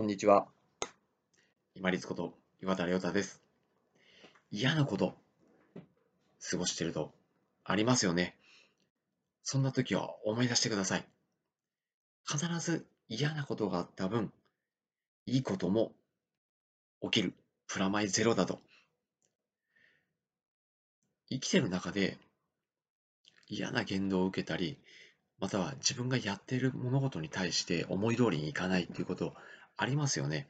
こんにちは。今立こと岩田亮太です。嫌なこと、過ごしてるとありますよね。そんな時は思い出してください。必ず嫌なことがあった分、いいことも起きる。プラマイゼロだと。生きてる中で嫌な言動を受けたり、または自分がやっている物事に対して思い通りにいかないということありますよね。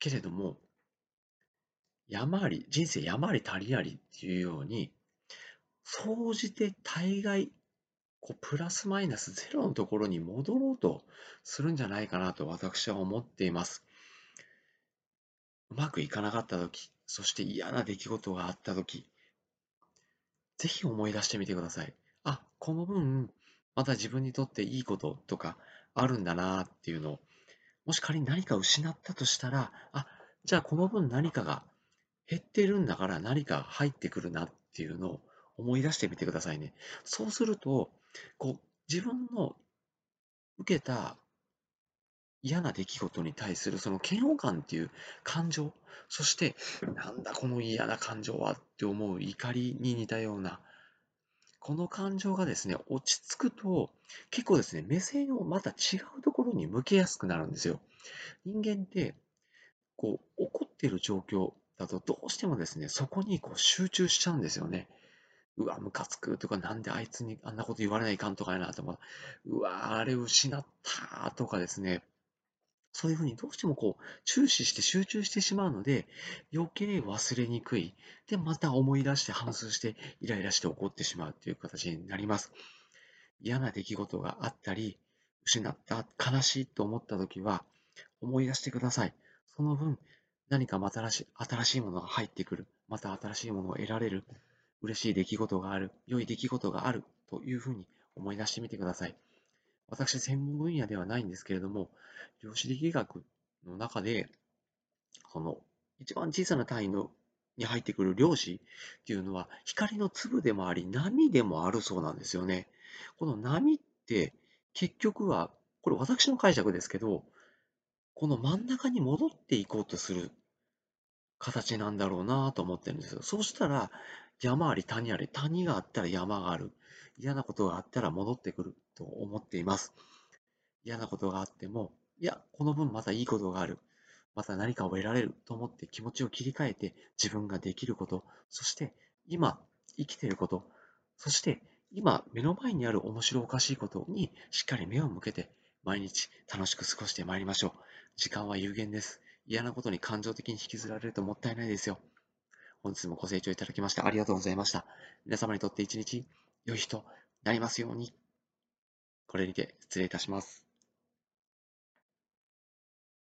けれども、山あり、人生山あり谷ありっていうように、総じて大概、こうプラスマイナスゼロのところに戻ろうとするんじゃないかなと私は思っています。うまくいかなかった時、そして嫌な出来事があった時、ぜひ思い出してみてください。あ、この分、また自分にとっていいこととかあるんだなっていうのを、もし仮に何か失ったとしたら、あ、じゃあこの分何かが減ってるんだから何か入ってくるなっていうのを思い出してみてくださいね。そうすると、こう、自分の受けた嫌な出来事に対するその嫌悪感っていう感情、そして、なんだこの嫌な感情はって思う怒りに似たような、この感情がですね、落ち着くと、結構ですね、目線をまた違うところに向けやすくなるんですよ。人間って、こう、怒っている状況だと、どうしてもですね、そこにこう集中しちゃうんですよね。うわ、ムカつくとか、なんであいつにあんなこと言われないかんとかやなとか、うわ、あれ失ったとかですね、そういうふうにどうしてもこう注視して集中してしまうので、余計忘れにくい。で、また思い出して反芻してイライラして怒ってしまうという形になります。嫌な出来事があったり、失った、悲しいと思った時は、思い出してください。その分、何か新しい新しいものが入ってくる。また新しいものを得られる。嬉しい出来事がある。良い出来事がある。というふうに思い出してみてください。私、専門分野ではないんですけれども、量子力学の中で、その、一番小さな単位のに入ってくる量子っていうのは、光の粒でもあり、波でもあるそうなんですよね。この波って、結局は、これ私の解釈ですけど、この真ん中に戻っていこうとする形なんだろうなと思ってるんですよ。そうしたら、山あり谷あり、谷があったら山がある。嫌なことがあったら戻ってくると思っています。嫌なことがあっても、いや、この分またいいことがある。また何かを得られると思って気持ちを切り替えて自分ができること、そして今生きていること、そして今目の前にある面白おかしいことにしっかり目を向けて毎日楽しく過ごしてまいりましょう。時間は有限です。嫌なことに感情的に引きずられるともったいないですよ。本日もご清聴いただきましてありがとうございました。皆様にとって一日良い日となりますように。これにて失礼いたします。